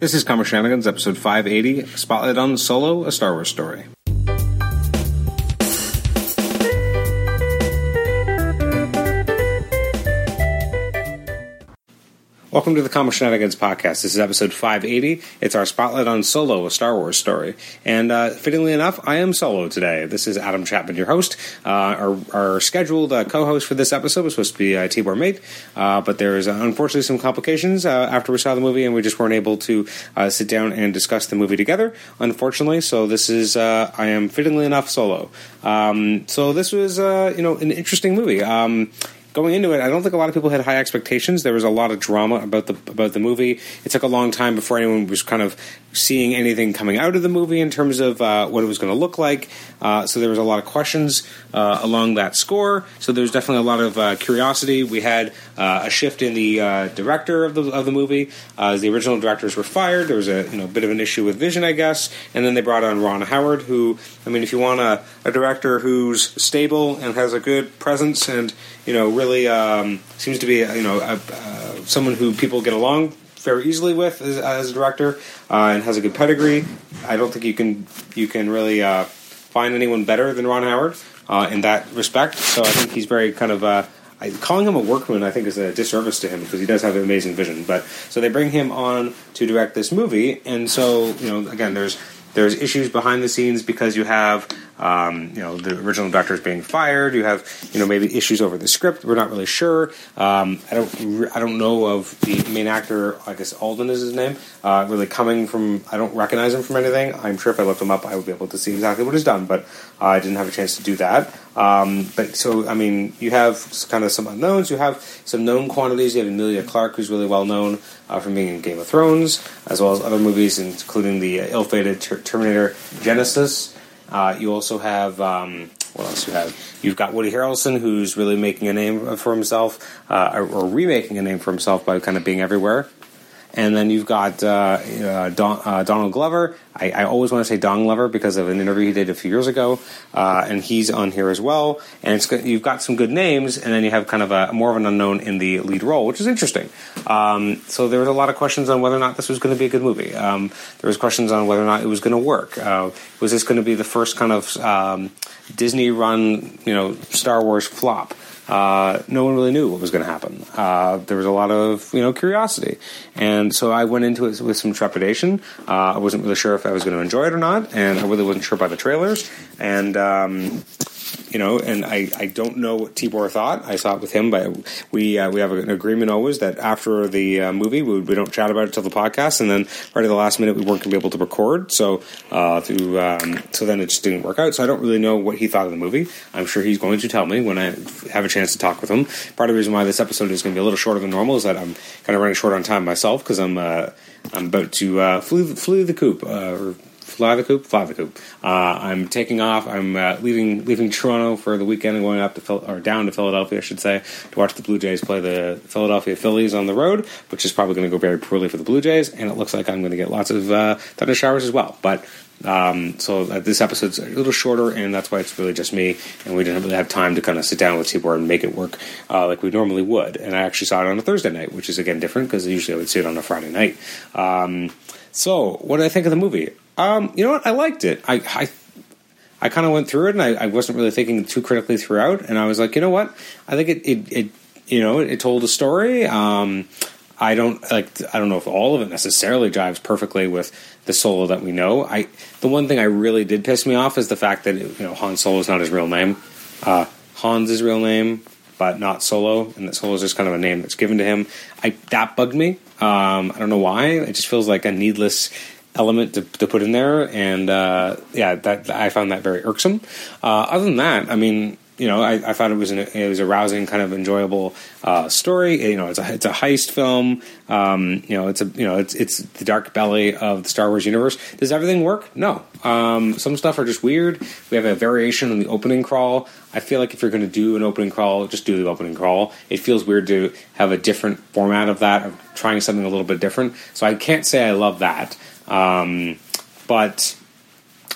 This is Comic Shenanigans, episode 580, Spotlight on Solo, a Star Wars story. Welcome to the Comic Shenanigans podcast. This is episode 580. It's our spotlight on Solo, a Star Wars story. And uh, fittingly enough, I am solo today. This is Adam Chapman, your host. Uh, our, our, scheduled uh, co host for this episode was supposed to be uh, Tibor Mate, uh, but there's uh, unfortunately some complications uh, after we saw the movie, and we just weren't able to sit down and discuss the movie together, unfortunately. So this is, I am fittingly enough solo. Um, so this was, you know, an interesting movie. Um, going into it, I don't think a lot of people had high expectations. There was a lot of drama about the about the movie. It took a long time before anyone was kind of seeing anything coming out of the movie in terms of uh, what it was going to look like. Uh, so there was a lot of questions uh, along that score. So there's definitely a lot of uh, curiosity. We had uh, a shift in the uh, director of the of the movie. the original directors were fired. There was a you know bit of an issue with vision, I guess, and then they brought on Ron Howard, who I mean, if you want a, a director who's stable and has a good presence and you know really um, seems to be you know a, someone who people get along very easily with as, as a director uh, and has a good pedigree. I don't think you can you can really uh, find anyone better than Ron Howard uh, in that respect. So I think he's very kind of. Uh, I, calling him a workman, I think, is a disservice to him because he does have an amazing vision. But so they bring him on to direct this movie, and so you know, again, there's there's issues behind the scenes because you have um, you know, the original director is being fired. You have, you know, maybe issues over the script. We're not really sure. Um, I don't, I don't know of the main actor. I guess Alden is his name. Uh, really coming from, I don't recognize him from anything. I'm sure if I looked him up, I would be able to see exactly what he's done, but uh, I didn't have a chance to do that. Um, but so, I mean, you have kind of some unknowns. You have some known quantities. You have Emilia Clarke, who's really well known uh, from being in Game of Thrones, as well as other movies, including the ill-fated Terminator Genisys. Uh, you also have um, what else you have? You've got Woody Harrelson, who's really making a name for himself, uh, or, or, remaking a name for himself by kind of being everywhere. And then you've got uh, uh, Don, uh, Donald Glover. I, I, always want to say Don Glover because of an interview he did a few years ago, uh, and he's on here as well. And you've got some good names, and then you have kind of a more of an unknown in the lead role, which is interesting. Um, so there was a lot of questions on whether or not this was going to be a good movie. Um, there was questions on whether or not it was going to work. Uh, was this going to be the first kind of um, Disney-run, you know, Star Wars flop? Uh, no one really knew what was going to happen. Uh, there was a lot of you know curiosity, and so I went into it with some trepidation. Uh, I wasn't really sure if I was going to enjoy it or not, and I really wasn't sure by the trailers. And um, you know, and I, I don't know what Tibor thought. I saw it with him, but we uh, we have an agreement always that after the uh, movie, we, we, don't chat about it till the podcast, and then right at the last minute, we weren't going to be able to record. So uh, through um, so then it just didn't work out. So I don't really know what he thought of the movie. I'm sure he's going to tell me when I have a chance to talk with him. Part of the reason why this episode is going to be a little shorter than normal is that I'm kind of running short on time myself because I'm uh, I'm about to uh, flew flew the coop uh, or fly the coop, fly the coop. Uh, I'm taking off. I'm uh, leaving leaving Toronto for the weekend and going up to Phil- or down to Philadelphia, I should say, to watch the Blue Jays play the Philadelphia Phillies on the road, which is probably going to go very poorly for the Blue Jays, and it looks like I'm going to get lots of uh, thunder showers as well. But um, so uh, this episode's a little shorter, and that's why it's really just me, and we didn't really have time to kind of sit down with Tibor and make it work uh, like we normally would. And I actually saw it on a Thursday night, which is again different because usually I would see it on a Friday night. Um, so, what did I think of the movie? Um, you know what? I liked it. I I, I kind of went through it, and I, I, wasn't really thinking too critically throughout. And I was like, you know what? I think it it, it you know it, told a story. Um, I don't like. I don't know if all of it necessarily jives perfectly with the Solo that we know. I the one thing I really did piss me off is the fact that you know Han Solo is not his real name. Uh, Han's is his real name, but not Solo, and that Solo is just kind of a name that's given to him. I that bugged me. Um, I don't know why. It just feels like a needless element to, to put in there, and uh, yeah, that I found that very irksome. Uh, other than that, I mean, you know, I, I thought it was an, it was a rousing, kind of enjoyable uh, story. You know, it's a it's a heist film. Um, you know, it's a you know it's it's the dark belly of the Star Wars universe. Does everything work? No. Um, some stuff are just weird. We have a variation in the opening crawl. I feel like if you're going to do an opening crawl, just do the opening crawl. It feels weird to have a different format of that, of trying something a little bit different. So I can't say I love that. Um, but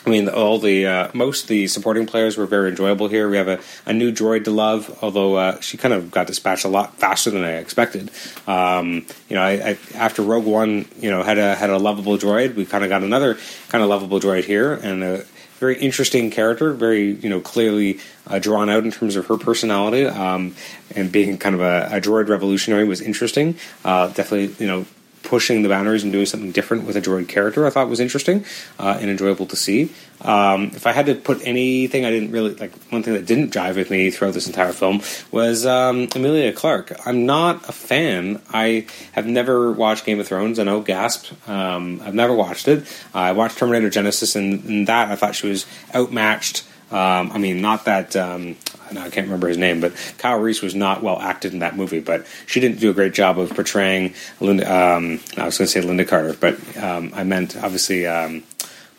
I mean, all the uh, most the supporting players were very enjoyable here. We have a, a new droid to love, although uh, she kind of got dispatched a lot faster than I expected. Um, you know, I, I, after Rogue One, you know, had a had a lovable droid. We kind of got another kind of lovable droid here, and a very interesting character, very you know clearly uh, drawn out in terms of her personality, um, and being kind of a, a droid revolutionary was interesting. Uh, definitely, you know pushing the boundaries and doing something different with a droid character, I thought was interesting uh, and enjoyable to see. Um, if I had to put anything I didn't really like, one thing that didn't jive with me throughout this entire film was um, Emilia Clarke. I'm not a fan. I have never watched Game of Thrones. I know, gasp. Um, I've never watched it. I watched Terminator Genisys, and in that I thought she was outmatched. Um, I mean, not that um, I can't remember his name, but Kyle Reese was not well acted in that movie. But she didn't do a great job of portraying Linda. Um, I was going to say Linda Carter, but um, I meant obviously. Um,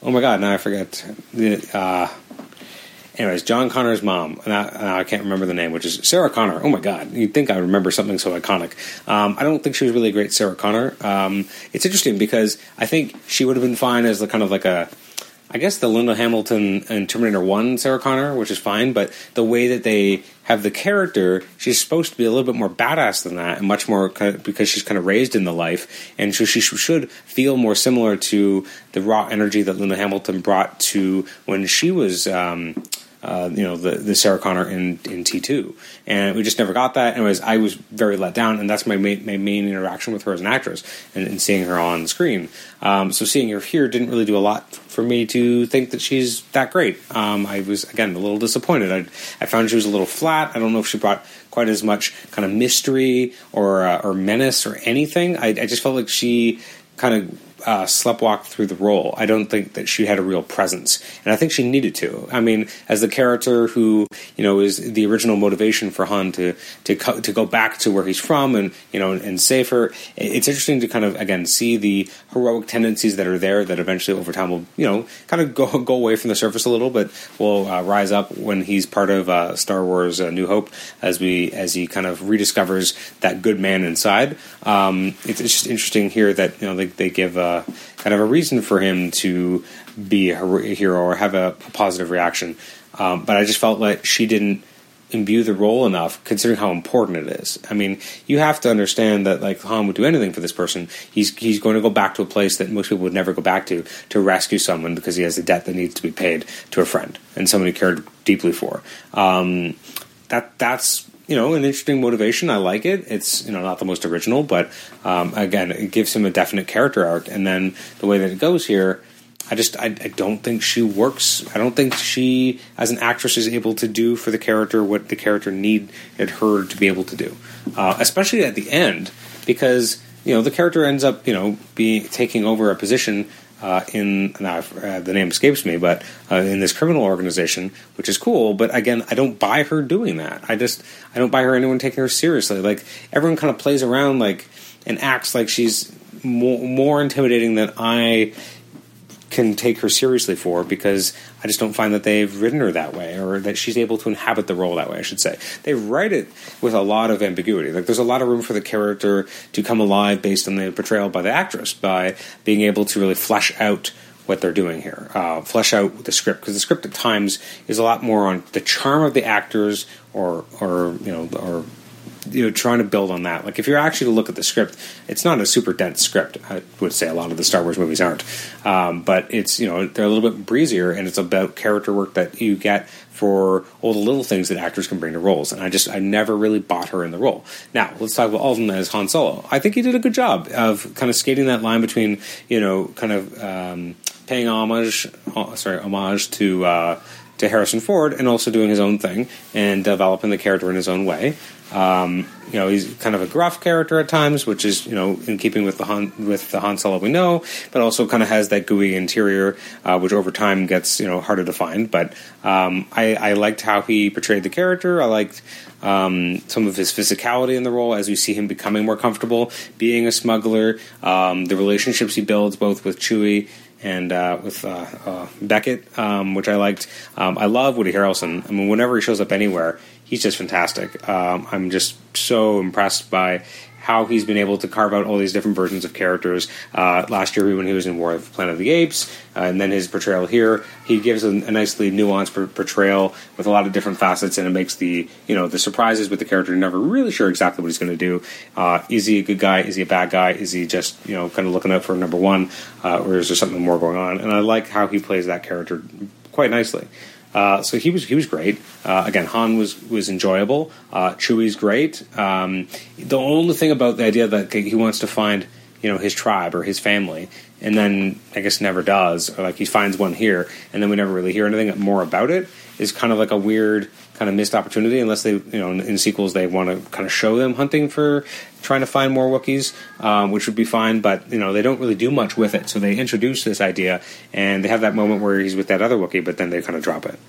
oh my God! Now I forget. The, uh, anyways, John Connor's mom, and I, I, can't remember the name, which is Sarah Connor. Oh my God, you'd think I remember something so iconic. Um, I don't think she was really a great Sarah Connor. Um, it's interesting because I think she would have been fine as the kind of like a I guess the Linda Hamilton in Terminator One Sarah Connor, which is fine, but the way that they have the character, she's supposed to be a little bit more badass than that, and much more kind of, because she's kind of raised in the life, and so she should feel more similar to the raw energy that Linda Hamilton brought to when she was. Um, uh, you know the the Sarah Connor in in T two, and we just never got that. Anyways, I was very let down, and that's my main, my main interaction with her as an actress, and, and seeing her on screen. Um, so seeing her here didn't really do a lot for me to think that she's that great. Um, I was again a little disappointed. I, I found she was a little flat. I don't know if she brought quite as much kind of mystery or uh, or menace or anything. I, I just felt like she kind of uh, through the role. I don't think that she had a real presence, and I think she needed to. I mean, as the character who you know is the original motivation for Han to to co- to go back to where he's from and you know and save her. It's interesting to kind of again see the heroic tendencies that are there that eventually over time will you know kind of go go away from the surface a little, but will uh, rise up when he's part of uh, Star Wars: uh, New Hope as we as he kind of rediscovers that good man inside. Um, it's, it's, just interesting here that you know they, they give. Uh, kind of a reason for him to be a hero or have a, a positive reaction. Um, but I just felt like she didn't imbue the role enough, considering how important it is. I mean, you have to understand that like Han would do anything for this person. He's he's going to go back to a place that most people would never go back to to rescue someone because he has a debt that needs to be paid to a friend and someone he cared deeply for. Um, that that's you know, an interesting motivation. I like it. It's you know not the most original, but um, again, it gives him a definite character arc. And then the way that it goes here, I just I, I, don't think she works. I don't think she, as an actress, is able to do for the character what the character needed her to be able to do, uh, especially at the end, because you know the character ends up you know be taking over a position uh, in now uh, the name escapes me, but uh, in this criminal organization, which is cool. But again, I don't buy her doing that. I just I don't buy her anyone taking her seriously. Like everyone kind of plays around like and acts like she's more, more intimidating than I can take her seriously for because I just don't find that they've written her that way or that she's able to inhabit the role that way, I should say. They write it with a lot of ambiguity. Like there's a lot of room for the character to come alive based on the portrayal by the actress, by being able to really flesh out what they're doing here, uh, flesh out the script because the script at times is a lot more on the charm of the actors or or you know or you know trying to build on that. Like if you're actually to look at the script, it's not a super dense script. I would say a lot of the Star Wars movies aren't, um, but it's you know they're a little bit breezier, and it's about character work that you get for all the little things that actors can bring to roles. And I just I never really bought her in the role. Now let's talk about Alden as Han Solo. I think he did a good job of kind of skating that line between you know kind of um, paying homage, sorry, homage to. Uh, to Harrison Ford and also doing his own thing and developing the character in his own way. Um, you know, he's kind of a gruff character at times, which is you know in keeping with the Han with the Han Solo we know, but also kind of has that gooey interior, uh, which over time gets you know harder to find. But um, I, I, liked how he portrayed the character. I liked um, some of his physicality in the role as we see him becoming more comfortable being a smuggler. Um, the relationships he builds both with Chewie and uh, with uh, uh, Beckett, um, which I liked. Um, I love Woody Harrelson. I mean, whenever he shows up anywhere, he's just fantastic. Um, I'm just so impressed by how he's been able to carve out all these different versions of characters. Uh, last year, when he was in War of Planet of the Apes, uh, and then his portrayal here, he gives a, a nicely nuanced portrayal with a lot of different facets, and it makes the you know the surprises with the character. Never really sure exactly what he's going to do. Uh, is he a good guy? Is he a bad guy? Is he just you know kind of looking out for number one, uh, or is there something more going on? And I like how he plays that character quite nicely. Uh, so he was he was great. Uh, again, Han was was enjoyable. Uh, Chewie's great. Um, the only thing about the idea that he wants to find you know his tribe or his family, and then I guess never does, or like he finds one here, and then we never really hear anything more about it. Is kind of like a weird kind of missed opportunity unless they you know in, in sequels they want to kind of show them hunting for trying to find more Wookiees, um, which would be fine. But you know they don't really do much with it. So they introduce this idea, and they have that moment where he's with that other Wookiee, but then they kind of drop it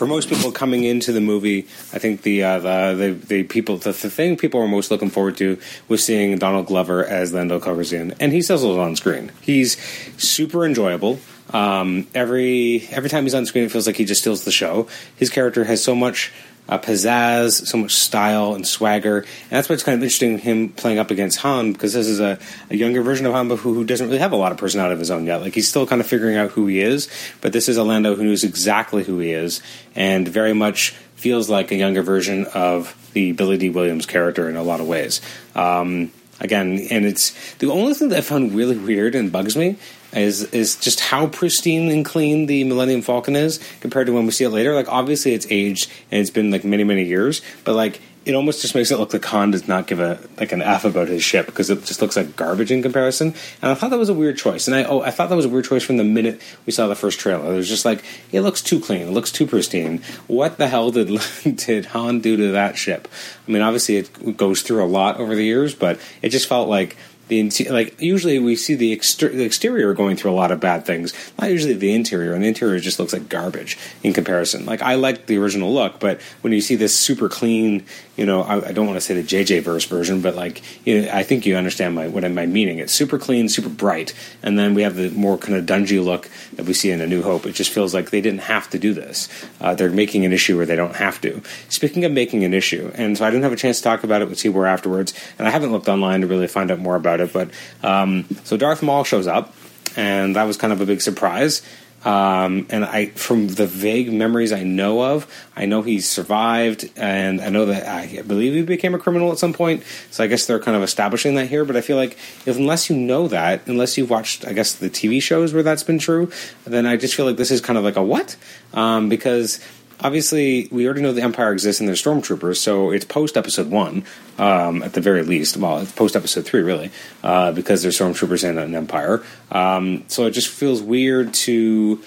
for most people coming into the movie, I think the uh, the, the, the people the, the, thing people were most looking forward to was seeing Donald Glover as Lando Calrissian, and he sizzles on screen. He's super enjoyable. Um, every every time he's on screen, it feels like he just steals the show. His character has so much uh, pizzazz, so much style and swagger, and that's why it's kind of interesting him playing up against Han because this is a, a younger version of Han, but who, who, doesn't really have a lot of personality of his own yet. Like he's still kind of figuring out who he is, but this is a Lando who knows exactly who he is and very much feels like a younger version of the Billy Dee Williams character in a lot of ways. Um, again, and it's the only thing that I found really weird and bugs me is is just how pristine and clean the Millennium Falcon is compared to when we see it later. Like obviously it's aged and it's been like many many years, but like it almost just makes it look like Han does not give a like an f about his ship because it just looks like garbage in comparison. And I thought that was a weird choice. And I oh I thought that was a weird choice from the minute we saw the first trailer. It was just like it looks too clean, it looks too pristine. What the hell did did Han do to that ship? I mean, obviously it goes through a lot over the years, but it just felt like the like usually we see the, exter- the, exterior going through a lot of bad things. Not usually the interior and the interior just looks like garbage in comparison. Like i like the original look but when you see this super clean you know i, I don't want to say the jj verse version but like you know, i think you understand my what my meaning. It's super clean super bright and then we have the more kind of dungy look that we see in a new hope. It just feels like they didn't have to do this. Uh, they're making an issue where they don't have to. Speaking of making an issue and so i didn't have a chance to talk about it with Seymour afterwards and i haven't looked online to really find out more about But um, so Darth Maul shows up, and that was kind of a big surprise. Um, and I, from the vague memories I know of, I know he survived, and I know that I believe he became a criminal at some point. So I guess they're kind of establishing that here. But I feel like if, unless you know that, unless you've watched, I guess the TV shows where that's been true, then I just feel like this is kind of like a what? Um, because obviously we already know the Empire exists and there's stormtroopers, so it's post Episode One um, at the very least. Well, it's post Episode Three really, uh, because there's stormtroopers and an Empire. Um, so it just feels weird to,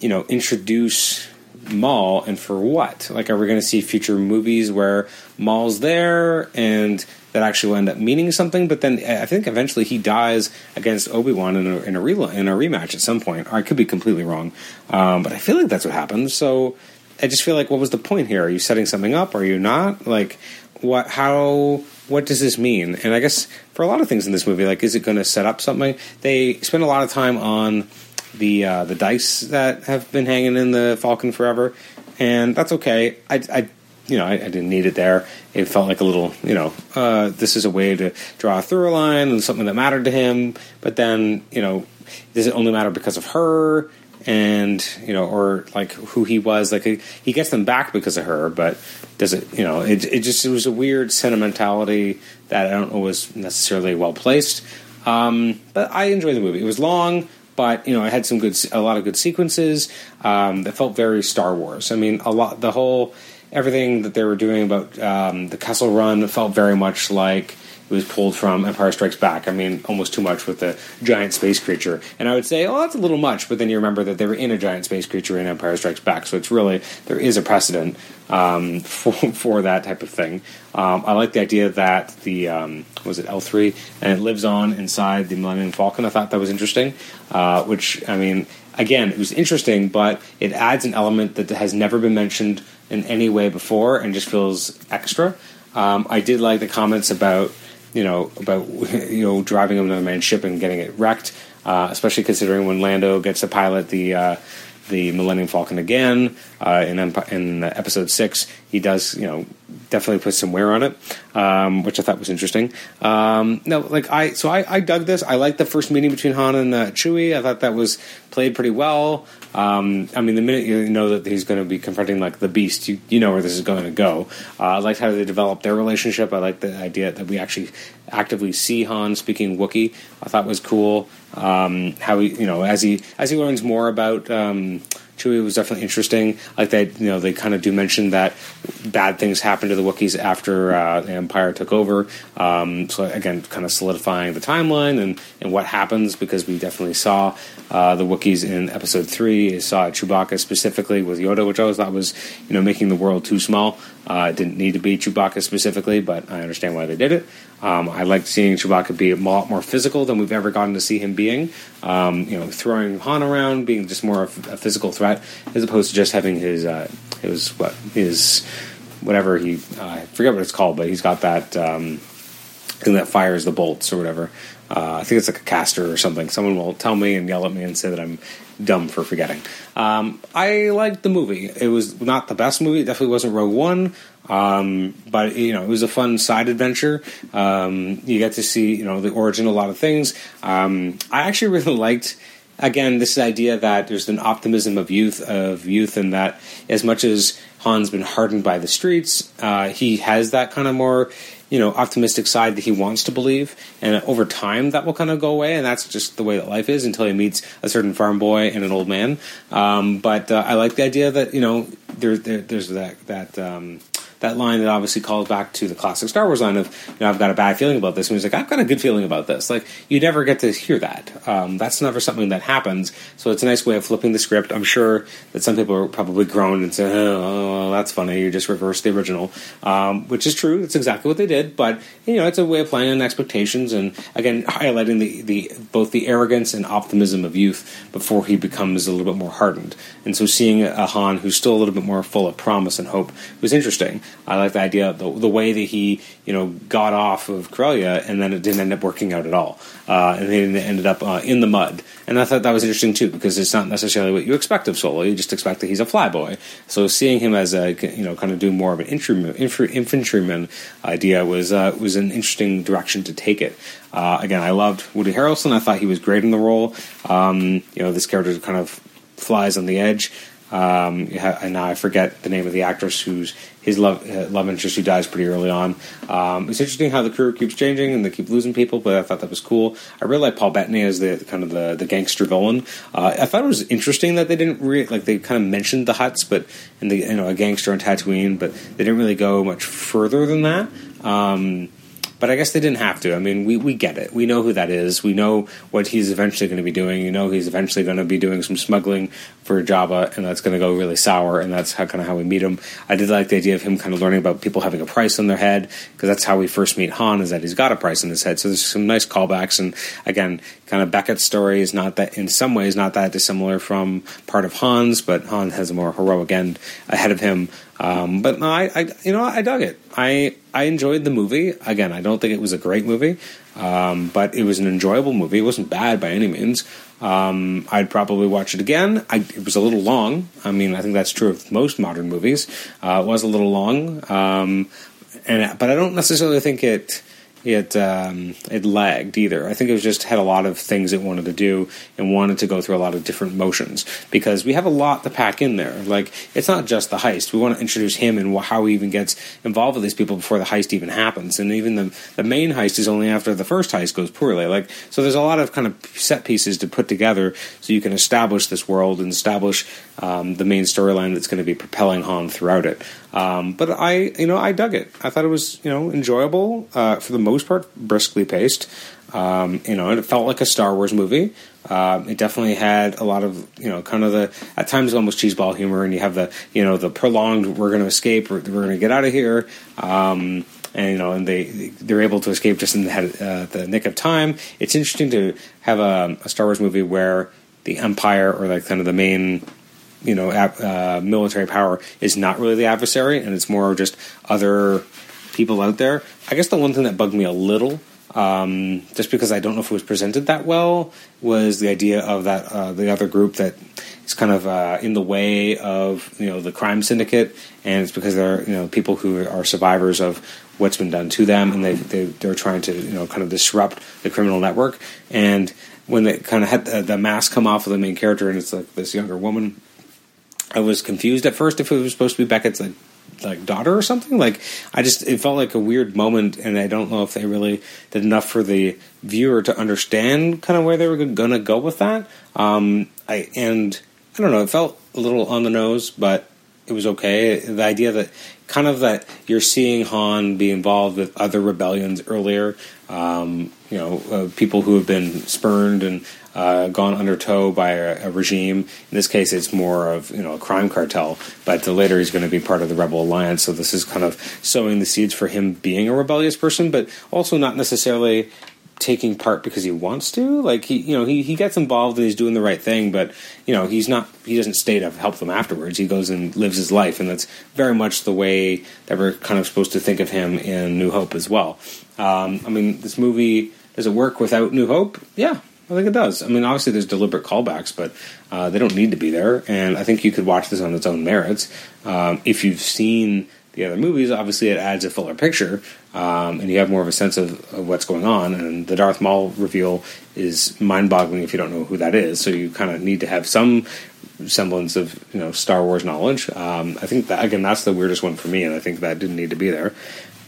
you know, introduce Maul and for what? Like, are we going to see future movies where Maul's there and that actually will end up meaning something. But then I think eventually he dies against Obi Wan in a in a, re- in a rematch at some point. I could be completely wrong, um, but I feel like that's what happens. So I just feel like, what was the point here? Are you setting something up? Are you not? Like, what? How? What does this mean? And I guess for a lot of things in this movie, like, is it going to set up something? They spend a lot of time on the uh, the dice that have been hanging in the Falcon forever, and that's okay. I, I you know, I, I, didn't need it there. It felt like a little, you know, uh, this is a way to draw a through line and something that mattered to him. But then, you know, does it only matter because of her? And you know, or like who he was. Like he gets them back because of her, but does it? You know, it, it just it was a weird sentimentality that I don't know was necessarily well placed. Um, but I enjoyed the movie. It was long, but you know, I had some good, a lot of good sequences. Um, that felt very Star Wars. I mean, a lot, the whole everything that they were doing about um, the Kessel Run felt very much like it was pulled from Empire Strikes Back. I mean, almost too much with the giant space creature. And I would say, oh, that's a little much, but then you remember that they were in a giant space creature in Empire Strikes Back. So it's really, there is a precedent um, for, for that type of thing. Um, I like the idea that the, um, was it L3, and it lives on inside the Millennium Falcon. I thought that was interesting, uh, which, I mean, again, it was interesting, but it adds an element that has never been mentioned in any way before and just feels extra. Um, I did like the comments about you know about you know driving another man's ship and getting it wrecked, uh, especially considering when Lando gets to pilot the uh, the Millennium Falcon again uh, in in episode six, he does you know definitely put some wear on it, um, which I thought was interesting. Um, no, like I, so I, I dug this. I liked the first meeting between Han and uh, Chewie. I thought that was played pretty well. Um, I mean, the minute you know that he's going to be confronting like the Beast, you you know where this is going to go. Uh, I liked how they developed their relationship. I like the idea that we actually actively see Han speaking Wookiee. I thought was cool. Um, how he, you know, as he as he learns more about um, Chewie was definitely interesting. Like they, you know, they kind of do mention that bad things happened to the Wookiees after uh, the Empire took over. Um, so again, kind of solidifying the timeline and, and what happens because we definitely saw uh, the Wookiees in Episode Three. Saw Chewbacca specifically with Yoda, which I always thought was you know making the world too small. Uh, it didn't need to be Chewbacca specifically, but I understand why they did it. Um, I liked seeing Chewbacca be a lot more physical than we've ever gotten to see him being. Um, you know, throwing Han around, being just more of a physical threat, as opposed to just having his uh, his what his whatever he uh, I forget what it's called, but he's got that um, thing that fires the bolts or whatever. Uh, I think it's like a caster or something. Someone will tell me and yell at me and say that I'm dumb for forgetting. Um, I liked the movie. It was not the best movie. It definitely wasn't Rogue One. Um, but you know, it was a fun side adventure. Um, you get to see you know the origin of a lot of things. Um, I actually really liked again this idea that there's an optimism of youth of youth, and that as much as Han's been hardened by the streets, uh, he has that kind of more you know optimistic side that he wants to believe, and over time that will kind of go away, and that's just the way that life is until he meets a certain farm boy and an old man. Um, but uh, I like the idea that you know there, there, there's that that. Um, that line that obviously calls back to the classic Star Wars line of, you know, I've got a bad feeling about this. And he's like, I've got a good feeling about this. Like, you never get to hear that. Um, that's never something that happens. So it's a nice way of flipping the script. I'm sure that some people are probably groan and say, oh, that's funny. You just reversed the original, um, which is true. It's exactly what they did. But, you know, it's a way of playing on expectations and, again, highlighting the, the both the arrogance and optimism of youth before he becomes a little bit more hardened. And so seeing a Han who's still a little bit more full of promise and hope was interesting. I like the idea the, the way that he you know got off of Corellia and then it didn't end up working out at all, uh, and then it ended up uh, in the mud. And I thought that was interesting too because it's not necessarily what you expect of Solo. You just expect that he's a flyboy. So seeing him as a you know kind of do more of an infantryman, idea was uh, was an interesting direction to take it. Uh, again, I loved Woody Harrelson. I thought he was great in the role. Um, you know, this character kind of flies on the edge. Um, and now I forget the name of the actress who's his love uh, love interest who dies pretty early on. Um, it's interesting how the crew keeps changing and they keep losing people, but I thought that was cool. I really like Paul Bettany as the kind of the, the gangster villain. Uh, I thought it was interesting that they didn't re- like they kind of mentioned the Hutts, but and the you know a gangster on Tatooine, but they didn't really go much further than that. Um, but I guess they didn't have to. I mean, we, we get it. We know who that is. We know what he's eventually going to be doing. You know, he's eventually going to be doing some smuggling for Jabba, and that's going to go really sour. And that's how kind of how we meet him. I did like the idea of him kind of learning about people having a price on their head because that's how we first meet Han. Is that he's got a price on his head. So there's some nice callbacks. And again, kind of Beckett's story is not that in some ways not that dissimilar from part of Han's, but Han has a more heroic end ahead of him. Um, but no, I, I, you know, I dug it. I, I enjoyed the movie. Again, I don't think it was a great movie, um, but it was an enjoyable movie. It wasn't bad by any means. Um, I'd probably watch it again. I, it was a little long. I mean, I think that's true of most modern movies. Uh, it was a little long, um, and but I don't necessarily think it it um, it lagged either. I think it was just had a lot of things it wanted to do and wanted to go through a lot of different motions because we have a lot to pack in there. Like it's not just the heist. We want to introduce him and how he even gets involved with these people before the heist even happens. And even the the main heist is only after the first heist goes poorly. Like so, there's a lot of kind of set pieces to put together so you can establish this world and establish um, the main storyline that's going to be propelling Han throughout it. Um, but I, you know, I dug it. I thought it was, you know, enjoyable uh, for the most part, briskly paced. Um, you know, it felt like a Star Wars movie. Um, it definitely had a lot of, you know, kind of the at times almost cheeseball humor, and you have the, you know, the prolonged "we're going to escape, we're, we're going to get out of here." Um, and you know, and they they're able to escape just in the, uh, the nick of time. It's interesting to have a, a Star Wars movie where the Empire or like kind of the main you know uh, military power is not really the adversary, and it's more just other people out there. I guess the one thing that bugged me a little um, just because I don't know if it was presented that well, was the idea of that uh, the other group that is kind of uh, in the way of you know the crime syndicate, and it's because they're you know people who are survivors of what's been done to them, and they, they they're trying to you know kind of disrupt the criminal network. And when they kind of had the, the mask come off of the main character, and it's like this younger woman, I was confused at first if it was supposed to be Beckett's like like daughter or something. Like I just it felt like a weird moment, and I don't know if they really did enough for the viewer to understand kind of where they were gonna go with that. Um, I and I don't know, it felt a little on the nose, but it was okay. The idea that kind of that you're seeing Han be involved with other rebellions earlier, um, you know, uh, people who have been spurned and uh, gone under tow by a, a, regime. In this case, it's more of you know a crime cartel, but later he's going to be part of the Rebel Alliance. So this is kind of sowing the seeds for him being a rebellious person, but also not necessarily taking part because he wants to. Like he, you know, he, he gets involved and he's doing the right thing, but you know, he's not. He doesn't stay to help them afterwards. He goes and lives his life, and that's very much the way that we're kind of supposed to think of him in New Hope as well. Um, I mean, this movie does it work without New Hope? Yeah, I think it does. I mean, obviously there's deliberate callbacks, but uh, they don't need to be there. And I think you could watch this on its own merits. Um, if you've seen the other movies, obviously it adds a fuller picture, um, and you have more of a sense of, of, what's going on. And the Darth Maul reveal is mind-boggling if you don't know who that is. So you kind of need to have some semblance of you know Star Wars knowledge. Um, I think that again that's the weirdest one for me, and I think that didn't need to be there.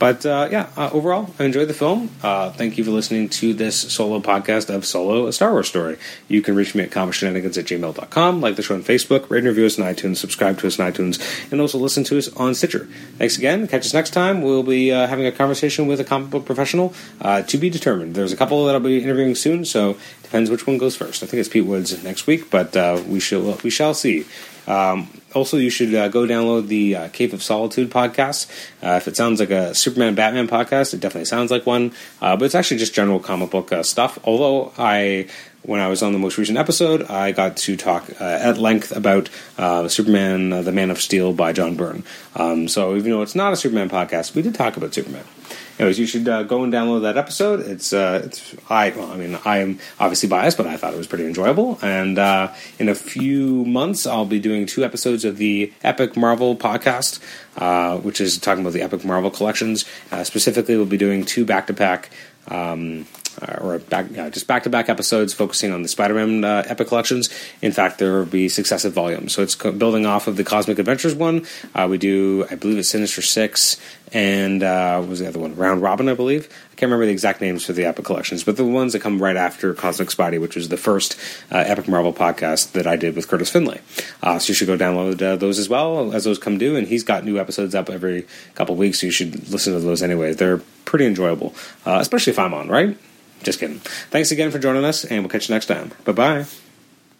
But uh, yeah, uh, overall, I enjoyed the film. Uh, thank you for listening to this solo podcast of Solo, a Star Wars story. You can reach me at comicshenanigans at gmail.com, like the show on Facebook, rate and review us on iTunes, subscribe to us on iTunes, and also listen to us on Stitcher. Thanks again. Catch us next time. We'll be uh, having a conversation with a comic book professional uh, to be determined. There's a couple that I'll be interviewing soon, so depends which one goes first. I think it's Pete Woods next week, but uh, we shall we shall see. Um, also, you should uh, go download the uh, Cave of Solitude podcast. Uh, if it sounds like a Superman Batman podcast, it definitely sounds like one, uh, but it's actually just general comic book uh, stuff. Although I when I was on the most recent episode, I got to talk uh, at length about uh, Superman, uh, the Man of Steel by John Byrne. Um, so even though it's not a Superman podcast, we did talk about Superman. Anyways, you should uh, go and download that episode. It's uh, it's I well, I mean I am obviously biased, but I thought it was pretty enjoyable. And uh, in a few months, I'll be doing two episodes of the Epic Marvel podcast, which is talking about the Epic Marvel collections. specifically, we'll be doing two back to back uh, or back, just back to back episodes focusing on the Spider Man uh, epic collections. In fact, there will be successive volumes. So it's co- building off of the Cosmic Adventures one. Uh, we do, I believe it's Sinister Six, and uh, what was the other one? Round Robin, I believe. I can't remember the exact names for the epic collections, but the ones that come right after Cosmic Spidey, which was the first uh, Epic Marvel podcast that I did with Curtis Finley. Uh, so you should go download those as well as those come due. And he's got new episodes up every couple weeks, so you should listen to those anyway. They're pretty enjoyable, especially if I'm on, right? Just kidding. Thanks again for joining us, and we'll catch you next time. Bye bye.